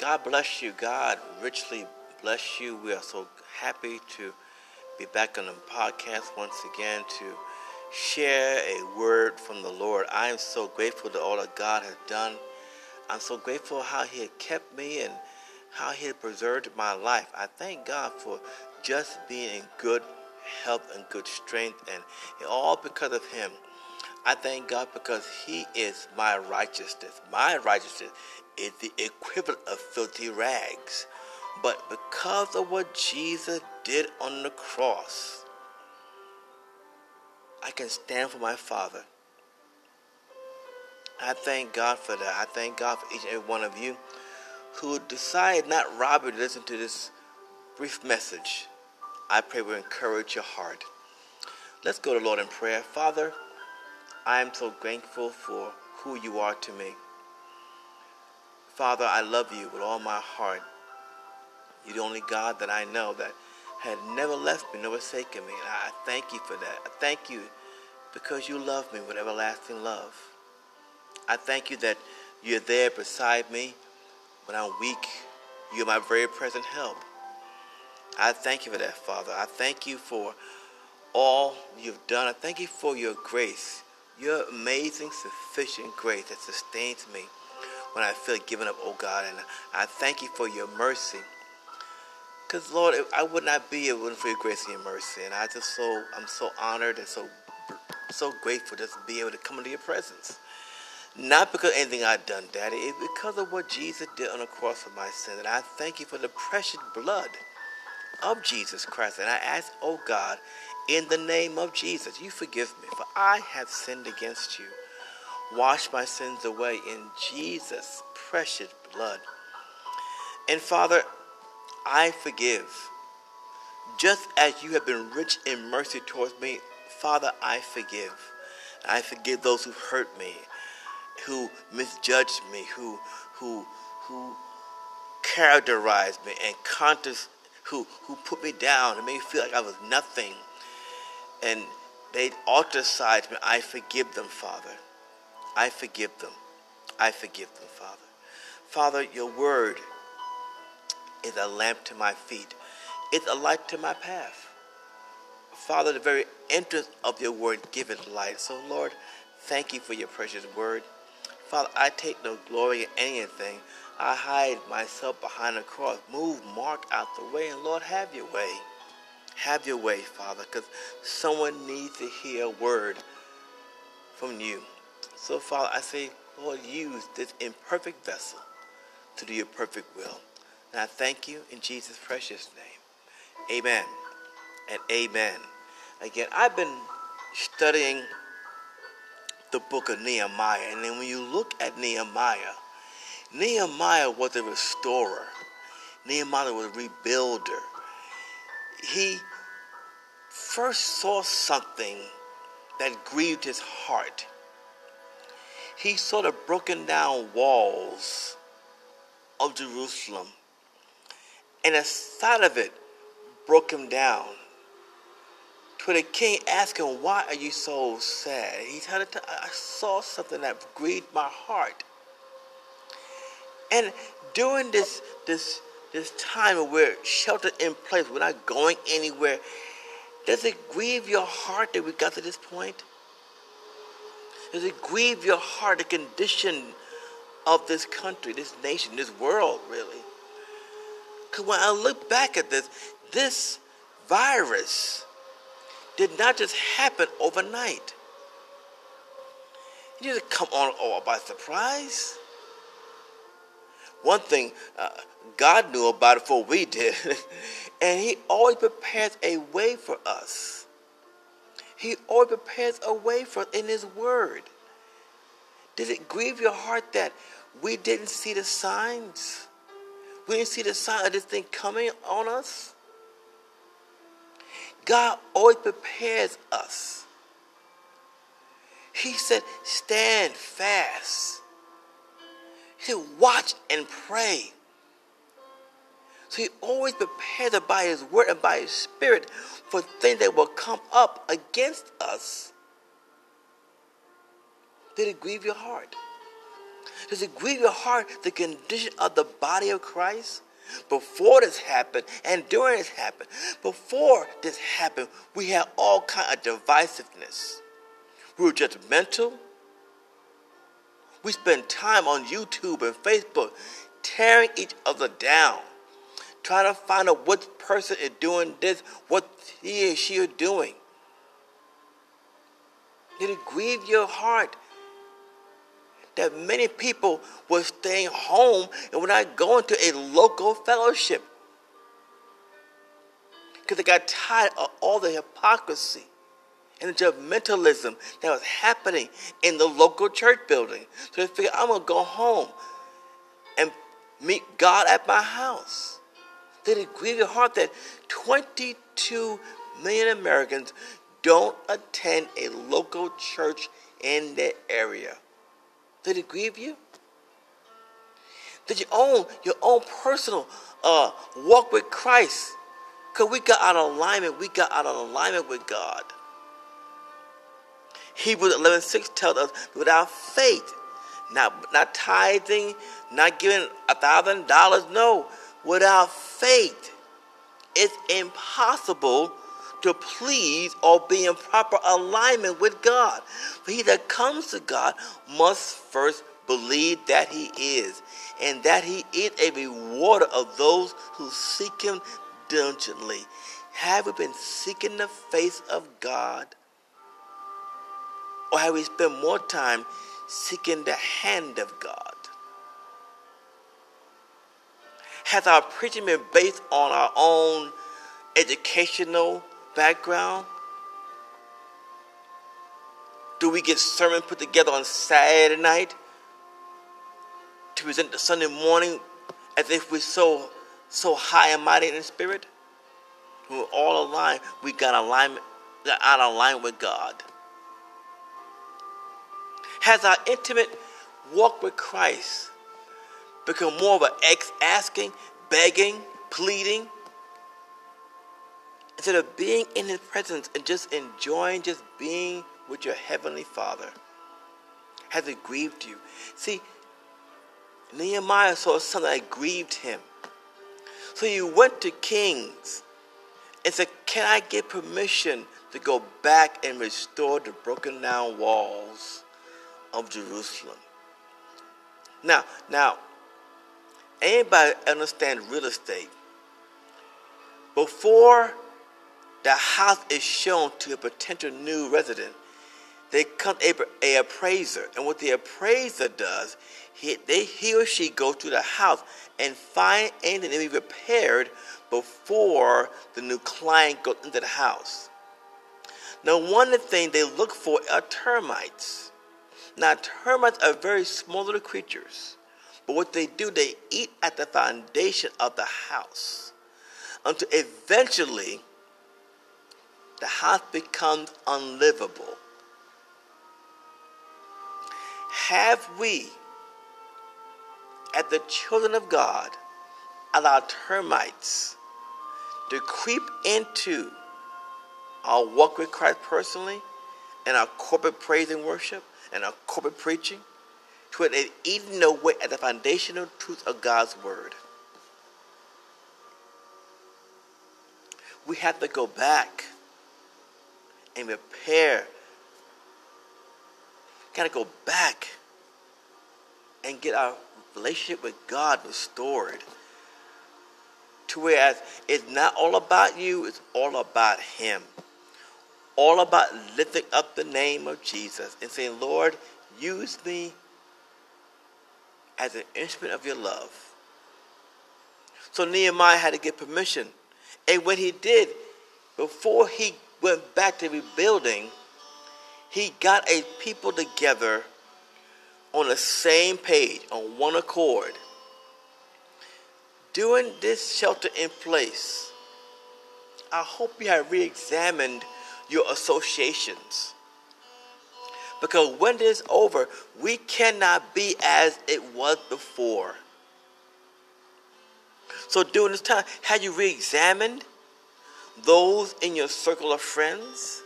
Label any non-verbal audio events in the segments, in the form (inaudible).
God bless you. God richly bless you. We are so happy to be back on the podcast once again to share a word from the Lord. I am so grateful to all that God has done. I'm so grateful how He had kept me and how He had preserved my life. I thank God for just being in good health and good strength, and all because of Him. I thank God because He is my righteousness. My righteousness is the equivalent of filthy rags. But because of what Jesus did on the cross, I can stand for my Father. I thank God for that. I thank God for each and every one of you who decided not robbery to listen to this brief message. I pray will encourage your heart. Let's go to the Lord in prayer. Father, I am so grateful for who you are to me. Father, I love you with all my heart. You're the only God that I know that had never left me, never forsaken me. And I thank you for that. I thank you because you love me with everlasting love. I thank you that you're there beside me when I'm weak. You're my very present help. I thank you for that, Father. I thank you for all you've done. I thank you for your grace, your amazing, sufficient grace that sustains me when I feel given up, oh God. And I thank you for your mercy. Because Lord, I would not be able for your grace and your mercy. And I just so I'm so honored and so so grateful just to be able to come into your presence. Not because anything I've done, Daddy, it's because of what Jesus did on the cross for my sin. And I thank you for the precious blood of Jesus Christ. And I ask, oh God, in the name of Jesus, you forgive me, for I have sinned against you. Wash my sins away in Jesus' precious blood. And Father, I forgive. Just as you have been rich in mercy towards me, Father, I forgive. I forgive those who hurt me, who misjudged me, who who who characterized me and contest, who who put me down and made me feel like I was nothing. And they ostracized me. I forgive them, Father. I forgive them. I forgive them, Father. Father, your word is a lamp to my feet, it's a light to my path. Father, the very entrance of your word giveth light. So, Lord, thank you for your precious word. Father, I take no glory in anything. I hide myself behind the cross. Move Mark out the way, and Lord, have your way. Have your way, Father, because someone needs to hear a word from you. So, Father, I say, Lord, use this imperfect vessel to do your perfect will. And I thank you in Jesus' precious name. Amen and amen. Again, I've been studying the book of Nehemiah, and then when you look at Nehemiah, Nehemiah was a restorer. Nehemiah was a rebuilder. He first saw something that grieved his heart he saw the broken down walls of Jerusalem. And a sight of it broke him down. To the king asked him, Why are you so sad? He said, I saw something that grieved my heart. And during this this this time we're sheltered in place, we're not going anywhere, does it grieve your heart that we got to this point? Does it grieve your heart, the condition of this country, this nation, this world, really? Because when I look back at this, this virus did not just happen overnight. It didn't come on all by surprise. One thing uh, God knew about it before we did, (laughs) and He always prepares a way for us. He always prepares a way for us in His Word. Did it grieve your heart that we didn't see the signs? We didn't see the sign of this thing coming on us? God always prepares us. He said, stand fast. He said, watch and pray. So he always prepares us by his word and by his spirit for things that will come up against us. Did it grieve your heart? Does it grieve your heart the condition of the body of Christ? Before this happened and during this happened, before this happened, we had all kind of divisiveness. We were judgmental. We spent time on YouTube and Facebook tearing each other down, trying to find out what person is doing this, what he or she are doing. Did it grieve your heart that many people were staying home and were not going to a local fellowship? Because they got tired of all the hypocrisy and the judgmentalism that was happening in the local church building. So they figured, I'm going to go home and meet God at my house. Did it grieve your heart that 22 million Americans don't attend a local church in their area? Did it grieve you? Did you own your own personal uh, walk with Christ? Because we got out of alignment. We got out of alignment with God. Hebrews 11 6 tells us without faith, not, not tithing, not giving a thousand dollars, no, without faith, it's impossible to please or be in proper alignment with God. For he that comes to God must first believe that he is, and that he is a rewarder of those who seek him diligently. Have we been seeking the face of God? Or have we spent more time seeking the hand of God? Has our preaching been based on our own educational background? Do we get sermon put together on Saturday night to present the Sunday morning as if we're so so high and mighty in spirit? We're all aligned. We got alignment, got out of line with God. Has our intimate walk with Christ become more of an ex asking, begging, pleading? Instead of being in his presence and just enjoying just being with your heavenly Father. Has it grieved you? See, Nehemiah saw something that grieved him. So he went to kings and said, Can I get permission to go back and restore the broken down walls of Jerusalem? Now, now, anybody understand real estate? Before the house is shown to a potential new resident, they come a, a appraiser, and what the appraiser does, he, they, he or she goes to the house and find anything to be repaired before the new client goes into the house. Now, one things they look for are termites. Now, termites are very small little creatures, but what they do, they eat at the foundation of the house until eventually the house becomes unlivable. Have we, as the children of God, allowed termites to creep into our walk with Christ personally and our corporate praise and worship and our corporate preaching to it eating away at the foundational truth of God's word. We have to go back and repair. Got to go back and get our relationship with God restored. To whereas it's not all about you, it's all about Him. All about lifting up the name of Jesus and saying, Lord, use me as an instrument of your love. So Nehemiah had to get permission. And when he did, before he went back to rebuilding, he got a people together on the same page, on one accord. During this shelter in place, I hope you have re examined your associations. Because when this is over, we cannot be as it was before. So during this time, have you re examined those in your circle of friends?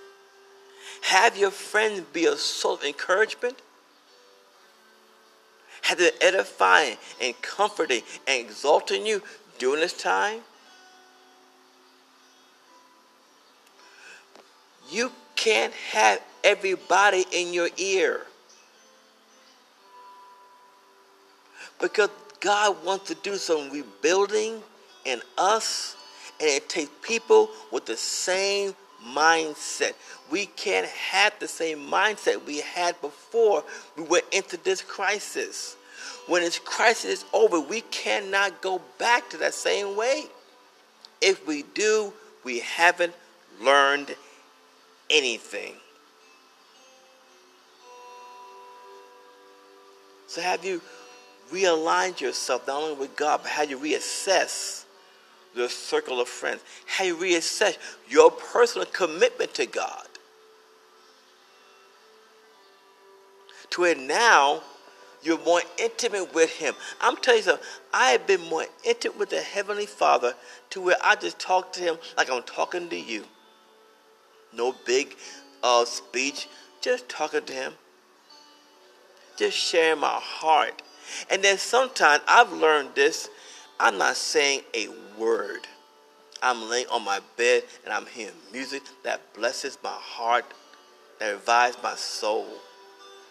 Have your friends be a source of encouragement? has been edifying and comforting and exalting you during this time? You can't have everybody in your ear. Because God wants to do some rebuilding in us, and it takes people with the same mindset. We can't have the same mindset we had before we went into this crisis. When this crisis is over, we cannot go back to that same way. If we do, we haven't learned anything. So, have you realigned yourself not only with God, but have you reassess your circle of friends? Have you reassess your personal commitment to God? To where now you're more intimate with Him. I'm telling you something, I have been more intimate with the Heavenly Father to where I just talk to Him like I'm talking to you. No big uh, speech, just talking to Him. Just sharing my heart. And then sometimes I've learned this I'm not saying a word. I'm laying on my bed and I'm hearing music that blesses my heart, that revives my soul,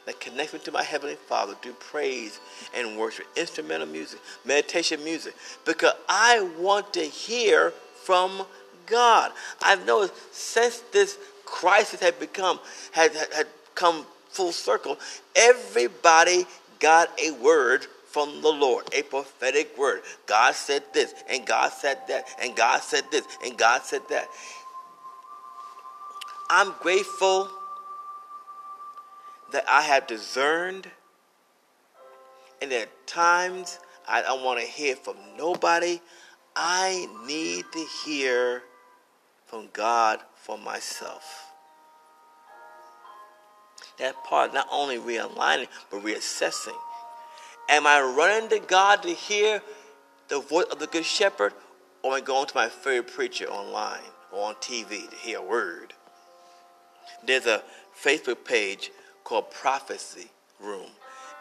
that connects me to my Heavenly Father through praise and worship, instrumental music, meditation music, because I want to hear from God. I've noticed since this crisis had become had, had, had come full circle, everybody got a word from the Lord, a prophetic word. God said this, and God said that, and God said this, and God said that. I'm grateful that I have discerned, and at times I don't want to hear from nobody. I need to hear from God for myself. That part not only realigning, but reassessing. Am I running to God to hear the voice of the Good Shepherd, or am I going to my favorite preacher online or on TV to hear a word? There's a Facebook page called Prophecy Room,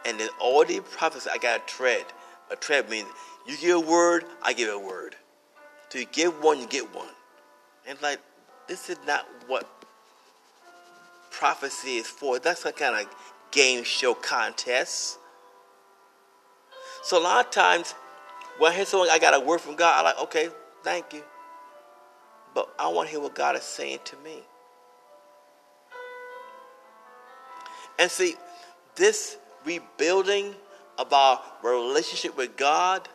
and there's already prophecy. I got a tread. A tread means you give a word, I give a word. You give one, you get one. And like, this is not what prophecy is for. That's a kind of game show contest. So a lot of times when I hear someone, I got a word from God, I'm like, okay, thank you. But I want to hear what God is saying to me. And see, this rebuilding of our relationship with God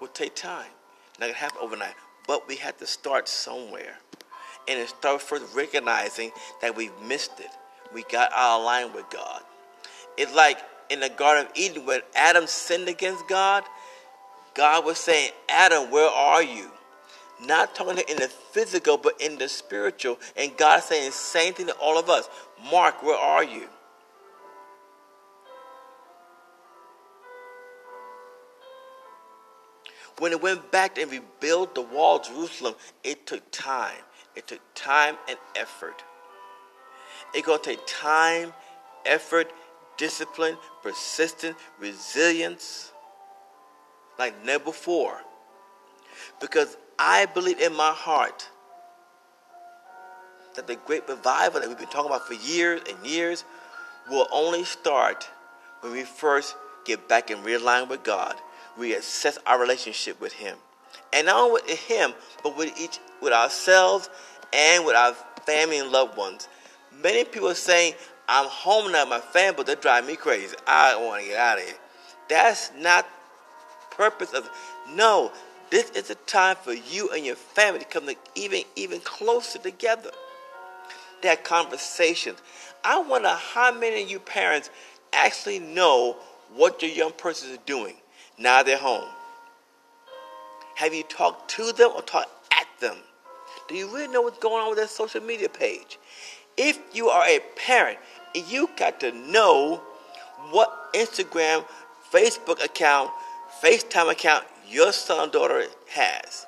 will take time. Not gonna happen overnight, but we have to start somewhere, and it start first recognizing that we've missed it. We got out of line with God. It's like in the Garden of Eden when Adam sinned against God. God was saying, Adam, where are you? Not talking in the physical, but in the spiritual. And God saying the same thing to all of us. Mark, where are you? When it went back and rebuilt the wall of Jerusalem, it took time. It took time and effort. It's going to take time, effort, discipline, persistence, resilience like never before. Because I believe in my heart that the great revival that we've been talking about for years and years will only start when we first get back and realign with God reassess our relationship with Him. And not only with Him, but with each with ourselves and with our family and loved ones. Many people are saying, I'm home now, my family, but they drive me crazy. I want to get out of here. That's not purpose of no. This is a time for you and your family to come to even even closer together. That conversation. I wonder how many of you parents actually know what your young person is doing. Now they're home. Have you talked to them or talked at them? Do you really know what's going on with their social media page? If you are a parent, you got to know what Instagram, Facebook account, FaceTime account your son or daughter has.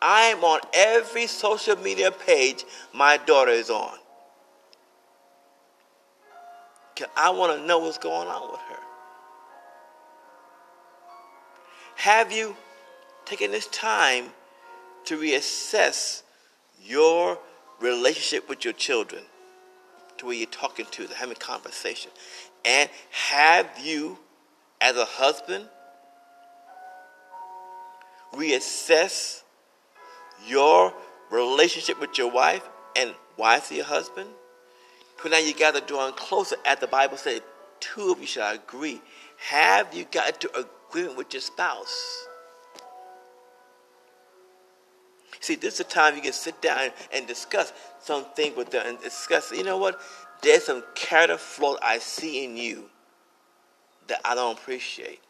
I am on every social media page my daughter is on. I want to know what's going on with her. Have you taken this time to reassess your relationship with your children? To where you're talking to them, having conversation. And have you, as a husband, reassess your relationship with your wife and wife to your husband? Because now you got to draw closer, as the Bible said, two of you shall agree. Have you got to agreement with your spouse? See, this is the time you can sit down and discuss something with them and discuss, you know what? There's some character flaw I see in you that I don't appreciate.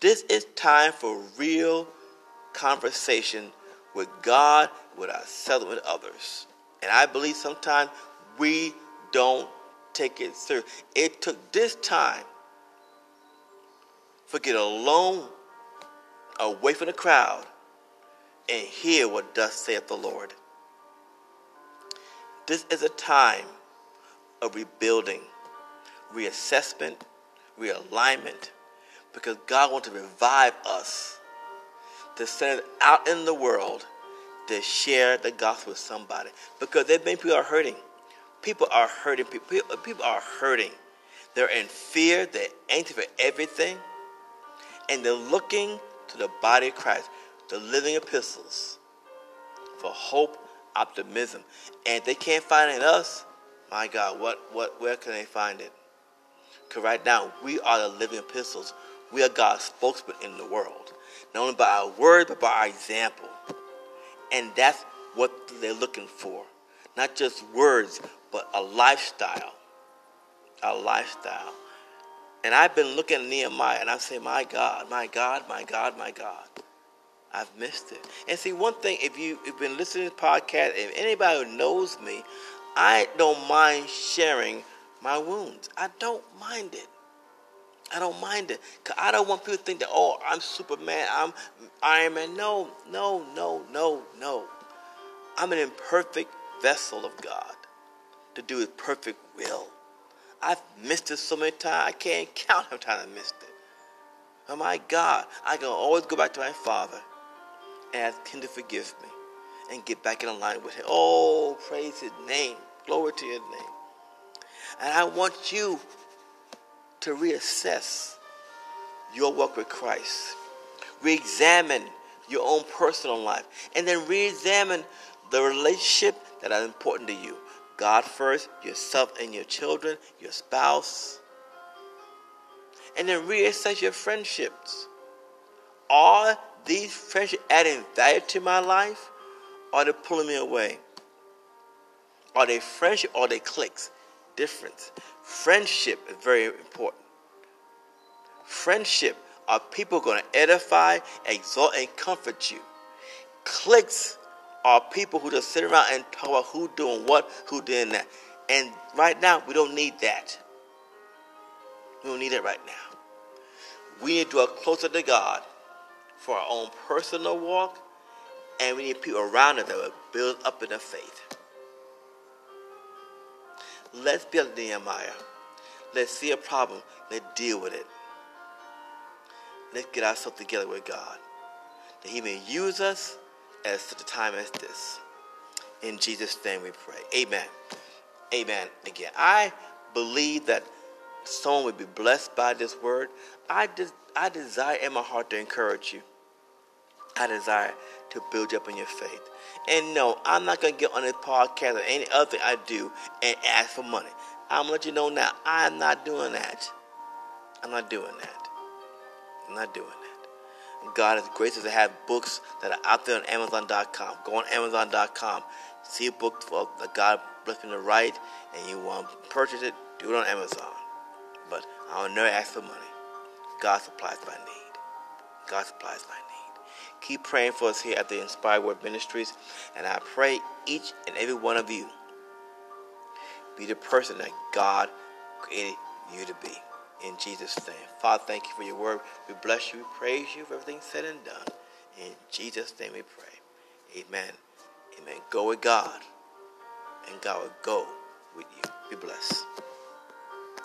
This is time for real conversation with God, with ourselves, with others. And I believe sometimes we don't take it serious. It took this time for get alone, away from the crowd, and hear what thus saith the Lord. This is a time of rebuilding, reassessment, realignment, because God wants to revive us to send it out in the world to share the gospel with somebody. Because there many people are hurting. People are hurting. People, people are hurting. They're in fear. They're anxious for everything. And they're looking to the body of Christ, the living epistles, for hope, optimism. And if they can't find it in us, my God, what, what, where can they find it? Because right now, we are the living epistles. We are God's spokesman in the world. Not only by our word, but by our example. And that's what they're looking for. Not just words, but a lifestyle. A lifestyle. And I've been looking at Nehemiah and I say, my God, my God, my God, my God. I've missed it. And see, one thing, if you, have been listening to this podcast, if anybody who knows me, I don't mind sharing my wounds. I don't mind it. I don't mind it. Cause I don't want people to think that, oh, I'm Superman, I'm Iron Man. No, no, no, no, no. I'm an imperfect vessel of God to do his perfect will. I've missed it so many times, I can't count how many times I missed it. Oh my God, I can always go back to my Father and ask Him to forgive me and get back in line with Him. Oh, praise His name. Glory to His name. And I want you to reassess your work with Christ, re examine your own personal life, and then re examine the relationship that are important to you. God first, yourself and your children, your spouse. And then reassess your friendships. Are these friendships adding value to my life? Or are they pulling me away? Are they friendship or are they cliques? Difference. Friendship is very important. Friendship are people going to edify, exalt, and comfort you. Cliques are people who just sit around and talk about who doing what, who doing that. And right now, we don't need that. We don't need it right now. We need to draw closer to God for our own personal walk, and we need people around us that will build up in the faith. Let's build Nehemiah. Let's see a problem. Let's deal with it. Let's get ourselves together with God. That He may use us at such a time as this. In Jesus' name we pray. Amen. Amen. Again, I believe that someone would be blessed by this word. I, des- I desire in my heart to encourage you. I desire to build you up in your faith. And no, I'm not going to get on this podcast or any other thing I do and ask for money. I'm going to let you know now, I'm not doing that. I'm not doing that. I'm not doing that. God is gracious to have books that are out there on Amazon.com. Go on Amazon.com, see a book that God blessed me to write, and you want to purchase it, do it on Amazon. But I will never ask for money. God supplies my need. God supplies my need. Keep praying for us here at the Inspired Word Ministries, and I pray each and every one of you be the person that God created you to be in Jesus' name. Father, thank you for your word. We bless you, we praise you for everything said and done. In Jesus' name we pray. Amen. Amen. Go with God, and God will go with you. Be blessed.